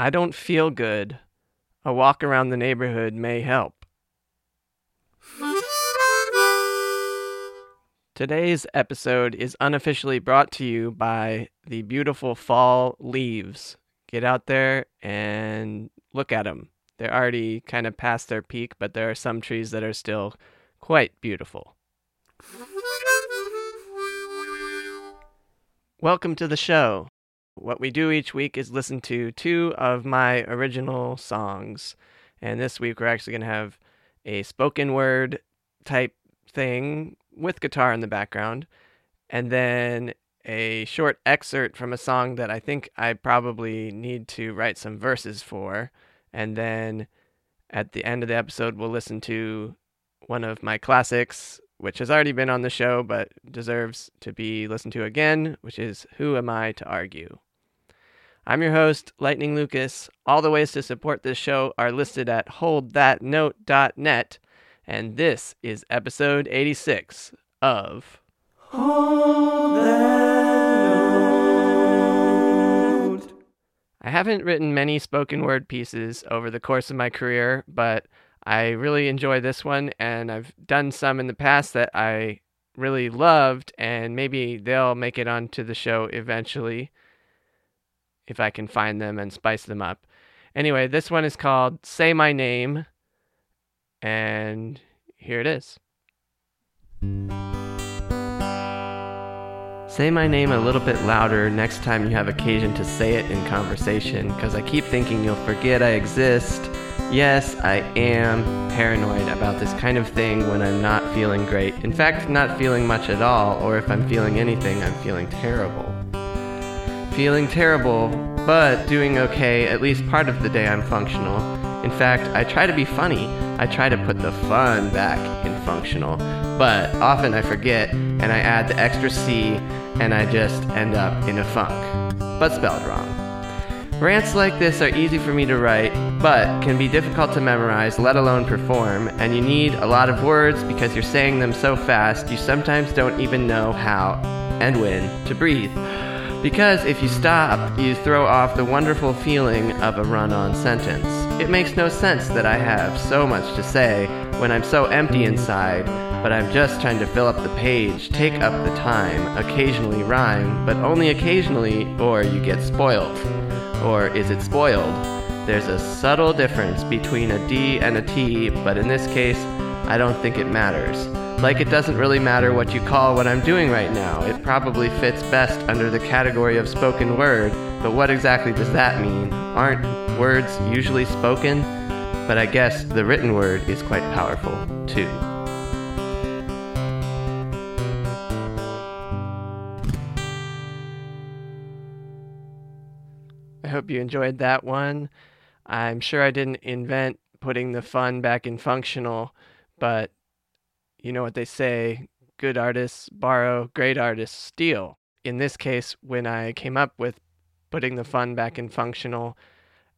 I don't feel good. A walk around the neighborhood may help. Today's episode is unofficially brought to you by the beautiful fall leaves. Get out there and look at them. They're already kind of past their peak, but there are some trees that are still quite beautiful. Welcome to the show. What we do each week is listen to two of my original songs. And this week we're actually going to have a spoken word type thing with guitar in the background, and then a short excerpt from a song that I think I probably need to write some verses for. And then at the end of the episode, we'll listen to one of my classics, which has already been on the show but deserves to be listened to again, which is Who Am I to Argue? I'm your host, Lightning Lucas. All the ways to support this show are listed at holdthatnote.net, and this is episode 86 of Hold That Note. I haven't written many spoken word pieces over the course of my career, but I really enjoy this one, and I've done some in the past that I really loved, and maybe they'll make it onto the show eventually if I can find them and spice them up. Anyway, this one is called Say My Name, and here it is. Say my name a little bit louder next time you have occasion to say it in conversation, because I keep thinking you'll forget I exist. Yes, I am paranoid about this kind of thing when I'm not feeling great. In fact, not feeling much at all, or if I'm feeling anything, I'm feeling terrible. Feeling terrible, but doing okay at least part of the day I'm functional. In fact, I try to be funny. I try to put the fun back in functional. But often I forget and I add the extra C and I just end up in a funk. But spelled wrong. Rants like this are easy for me to write, but can be difficult to memorize, let alone perform, and you need a lot of words because you're saying them so fast you sometimes don't even know how and when to breathe. Because if you stop, you throw off the wonderful feeling of a run on sentence. It makes no sense that I have so much to say when I'm so empty inside, but I'm just trying to fill up the page, take up the time, occasionally rhyme, but only occasionally, or you get spoiled. Or is it spoiled? There's a subtle difference between a D and a T, but in this case, I don't think it matters. Like it doesn't really matter what you call what I'm doing right now. It probably fits best under the category of spoken word, but what exactly does that mean? Aren't words usually spoken? But I guess the written word is quite powerful, too. I hope you enjoyed that one. I'm sure I didn't invent putting the fun back in functional, but you know what they say good artists borrow, great artists steal. In this case, when I came up with putting the fun back in functional,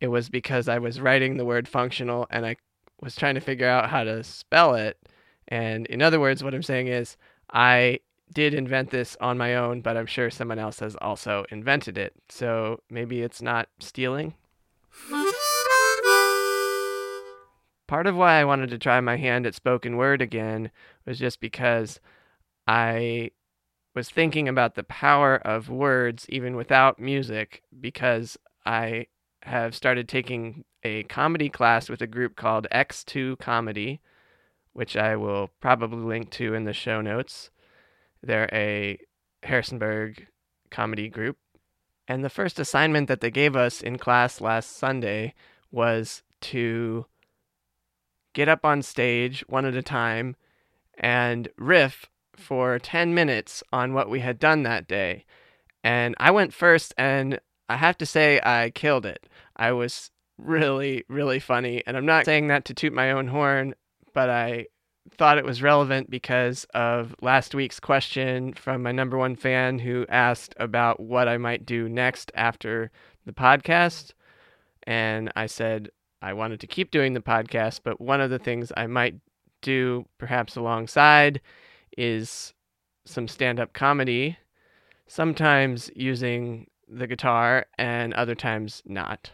it was because I was writing the word functional and I was trying to figure out how to spell it. And in other words, what I'm saying is, I did invent this on my own, but I'm sure someone else has also invented it. So maybe it's not stealing. Part of why I wanted to try my hand at spoken word again was just because I was thinking about the power of words even without music because I have started taking a comedy class with a group called X2 Comedy, which I will probably link to in the show notes. They're a Harrisonburg comedy group. And the first assignment that they gave us in class last Sunday was to get up on stage one at a time and riff for 10 minutes on what we had done that day. And I went first, and I have to say, I killed it. I was really, really funny. And I'm not saying that to toot my own horn, but I thought it was relevant because of last week's question from my number one fan who asked about what I might do next after the podcast. And I said, I wanted to keep doing the podcast, but one of the things I might do perhaps alongside is some stand up comedy, sometimes using the guitar and other times not.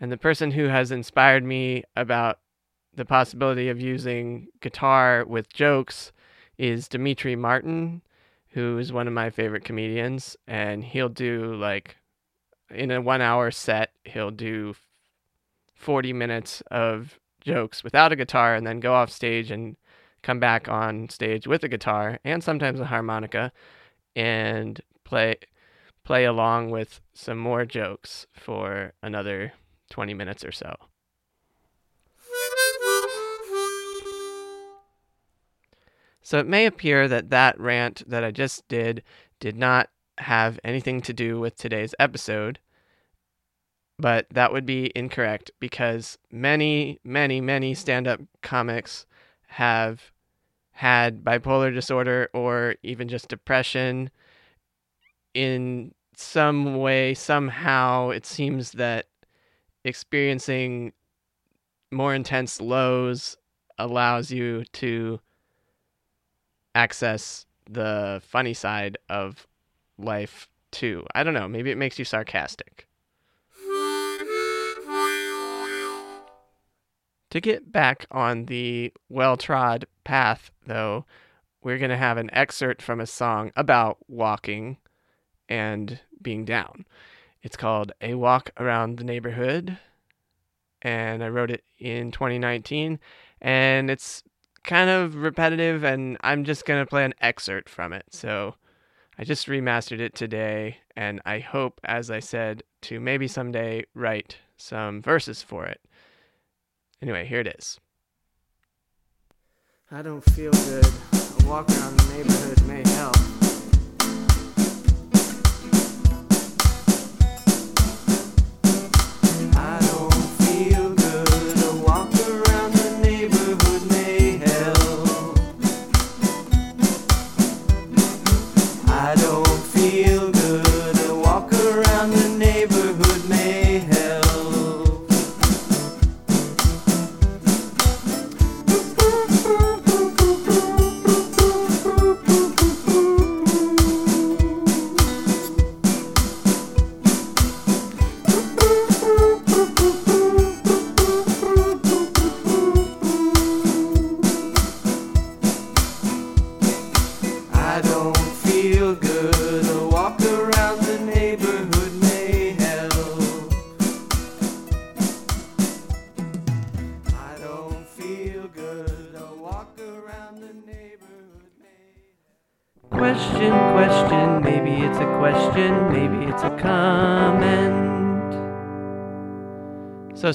And the person who has inspired me about the possibility of using guitar with jokes is Demetri Martin, who is one of my favorite comedians. And he'll do like in a one hour set, he'll do 40 minutes of jokes without a guitar and then go off stage and come back on stage with a guitar and sometimes a harmonica and play play along with some more jokes for another 20 minutes or so. So it may appear that that rant that I just did did not have anything to do with today's episode, but that would be incorrect because many, many, many stand up comics have had bipolar disorder or even just depression in some way, somehow, it seems that experiencing more intense lows allows you to access the funny side of life too. I don't know, maybe it makes you sarcastic. To get back on the well trod path, though, we're going to have an excerpt from a song about walking and being down. It's called A Walk Around the Neighborhood, and I wrote it in 2019, and it's kind of repetitive, and I'm just going to play an excerpt from it. So I just remastered it today, and I hope, as I said, to maybe someday write some verses for it. Anyway, here it is. I don't feel good. A walk around the neighborhood may help.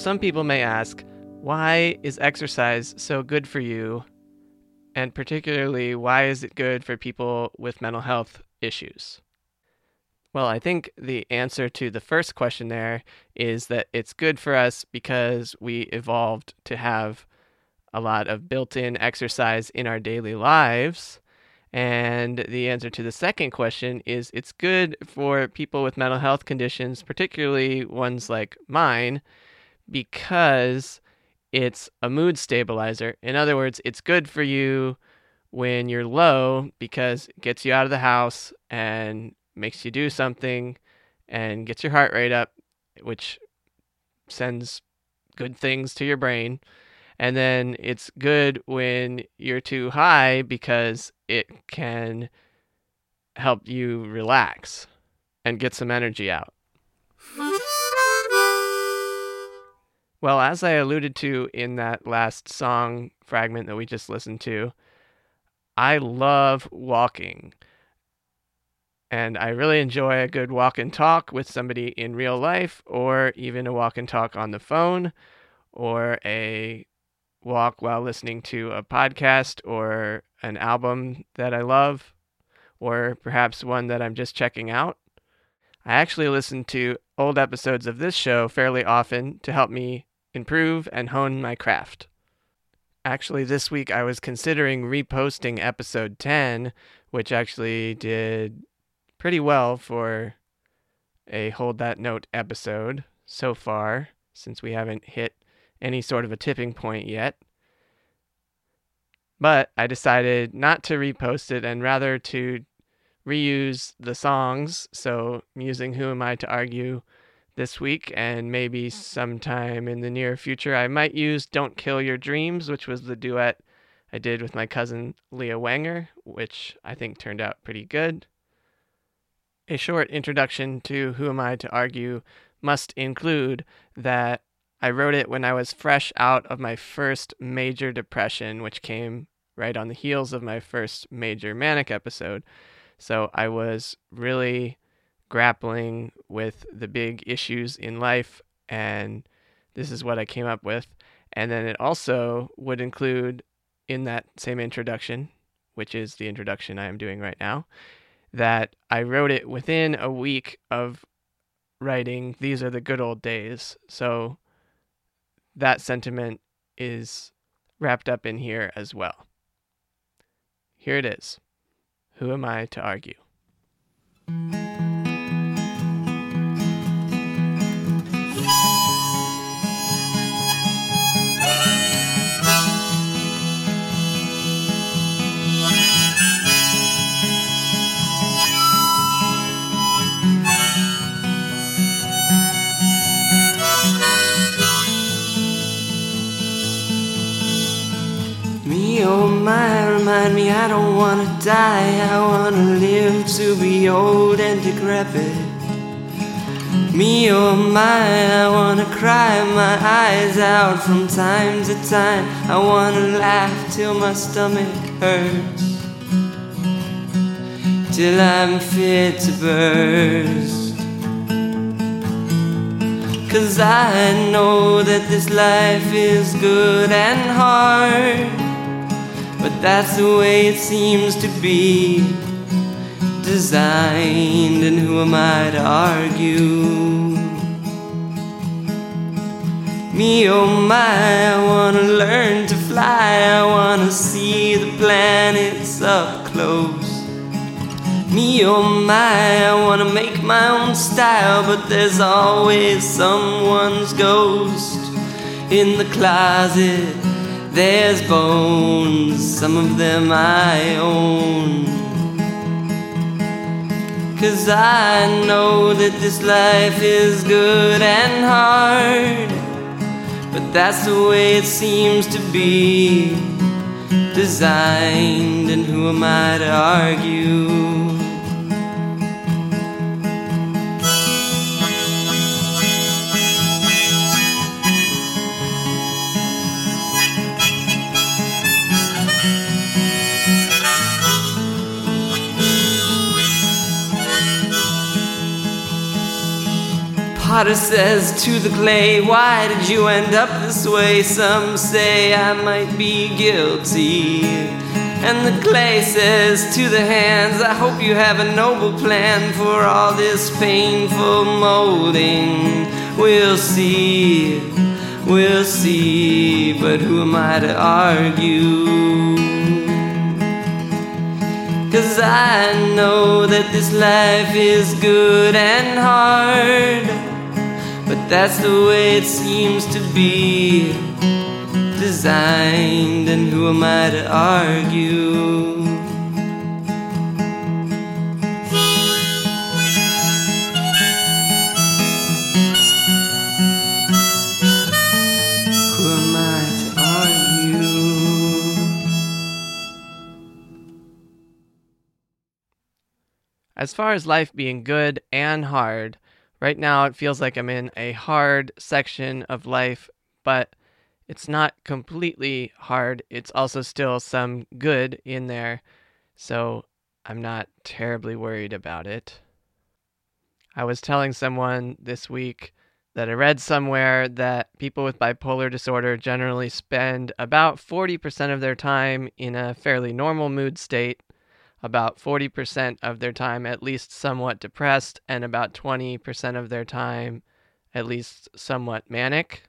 Some people may ask, why is exercise so good for you and particularly why is it good for people with mental health issues? Well, I think the answer to the first question there is that it's good for us because we evolved to have a lot of built in exercise in our daily lives. And the answer to the second question is it's good for people with mental health conditions, particularly ones like mine, because it's a mood stabilizer. In other words, it's good for you when you're low because it gets you out of the house and makes you do something and gets your heart rate up, which sends good things to your brain. And then it's good when you're too high because it can help you relax and get some energy out. Well, as I alluded to in that last song fragment that we just listened to, I love walking. And I really enjoy a good walk and talk with somebody in real life, or even a walk and talk on the phone, or a walk while listening to a podcast or an album that I love, or perhaps one that I'm just checking out. I actually listen to old episodes of this show fairly often to help me improve and hone my craft. Actually, this week I was considering reposting episode 10, which actually did pretty well for a Hold That Note episode so far, since we haven't hit any sort of a tipping point yet. But I decided not to repost it and rather to reuse the songs. So I'm using Who Am I to Argue this week and maybe mm-hmm. sometime in the near future. I might use Don't Kill Your Dreams, which was the duet I did with my cousin Leah Wanger, which I think turned out pretty good. A short introduction to Who Am I to Argue must include that I wrote it when I was fresh out of my first major depression, which came right on the heels of my first major manic episode. So I was really grappling with the big issues in life, and this is what I came up with. And then it also would include in that same introduction, which is the introduction I am doing right now, that I wrote it within a week of writing These Are the Good Old Days. So that sentiment is wrapped up in here as well. Here it is. Who am I to argue? Oh my, remind me I don't wanna die. I wanna live to be old and decrepit. Me oh my, I wanna cry my eyes out from time to time. I wanna laugh till my stomach hurts. Till I'm fit to burst. Cause I know that this life is good and hard. But that's the way it seems to be designed, and who am I to argue? Me, oh my, I wanna learn to fly, I wanna see the planets up close. Me, oh my, I wanna make my own style, but there's always someone's ghost in the closet there's bones, some of them I own. Cause I know that this life is good and hard, but that's the way it seems to be designed, and who am I to argue? Potter says to the clay, Why did you end up this way? Some say I might be guilty. And the clay says to the hands, I hope you have a noble plan for all this painful molding. We'll see, we'll see, but who am I to argue? Cause I know that this life is good and hard. That's the way it seems to be designed, and who am I to argue? Who am I to argue? As far as life being good and hard, Right now, it feels like I'm in a hard section of life, but it's not completely hard. It's also still some good in there, so I'm not terribly worried about it. I was telling someone this week that I read somewhere that people with bipolar disorder generally spend about 40% of their time in a fairly normal mood state about 40% of their time at least somewhat depressed, and about 20% of their time at least somewhat manic.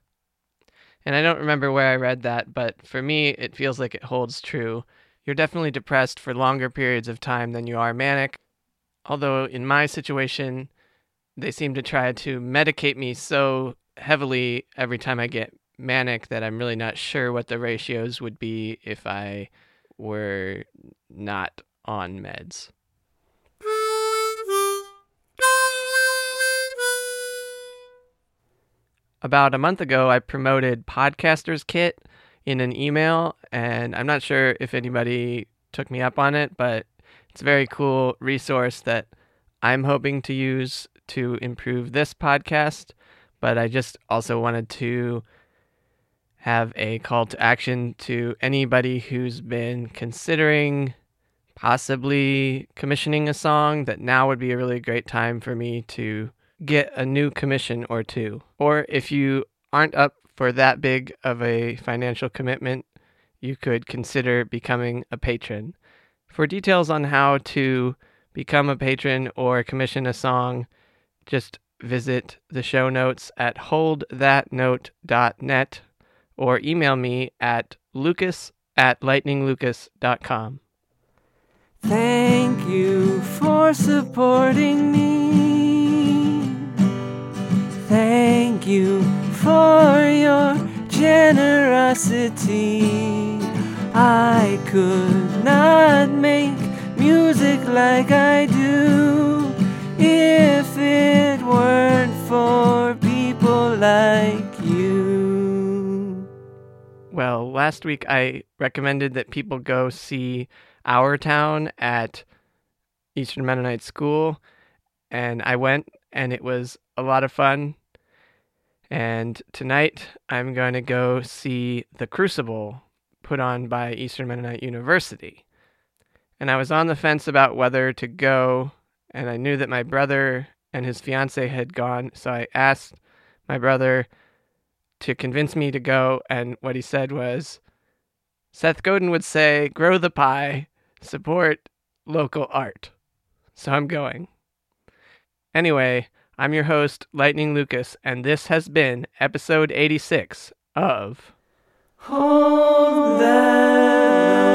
And I don't remember where I read that, but for me, it feels like it holds true. You're definitely depressed for longer periods of time than you are manic. Although, in my situation, they seem to try to medicate me so heavily every time I get manic that I'm really not sure what the ratios would be if I were not on meds. about a month ago, I promoted Podcaster's Kit in an email, and I'm not sure if anybody took me up on it, but it's a very cool resource that I'm hoping to use to improve this podcast. But I just also wanted to have a call to action to anybody who's been considering possibly commissioning a song that now would be a really great time for me to get a new commission or two. Or if you aren't up for that big of a financial commitment, you could consider becoming a patron. For details on how to become a patron or commission a song, just visit the show notes at holdthatnote.net or email me at lucas at lightninglucas.com. Thank you for supporting me. Thank you for your generosity. I could not make music like I do if it weren't for people like you. Well, last week I recommended that people go see Our Town at Eastern Mennonite School, and I went, and it was a lot of fun. And tonight I'm going to go see The Crucible put on by Eastern Mennonite University. And I was on the fence about whether to go, and I knew that my brother and his fiance had gone, so I asked my brother to convince me to go, and what he said was Seth Godin would say, grow the pie, support local art. So I'm going. Anyway, I'm your host, Lightning Lucas, and this has been episode 86 of Hold that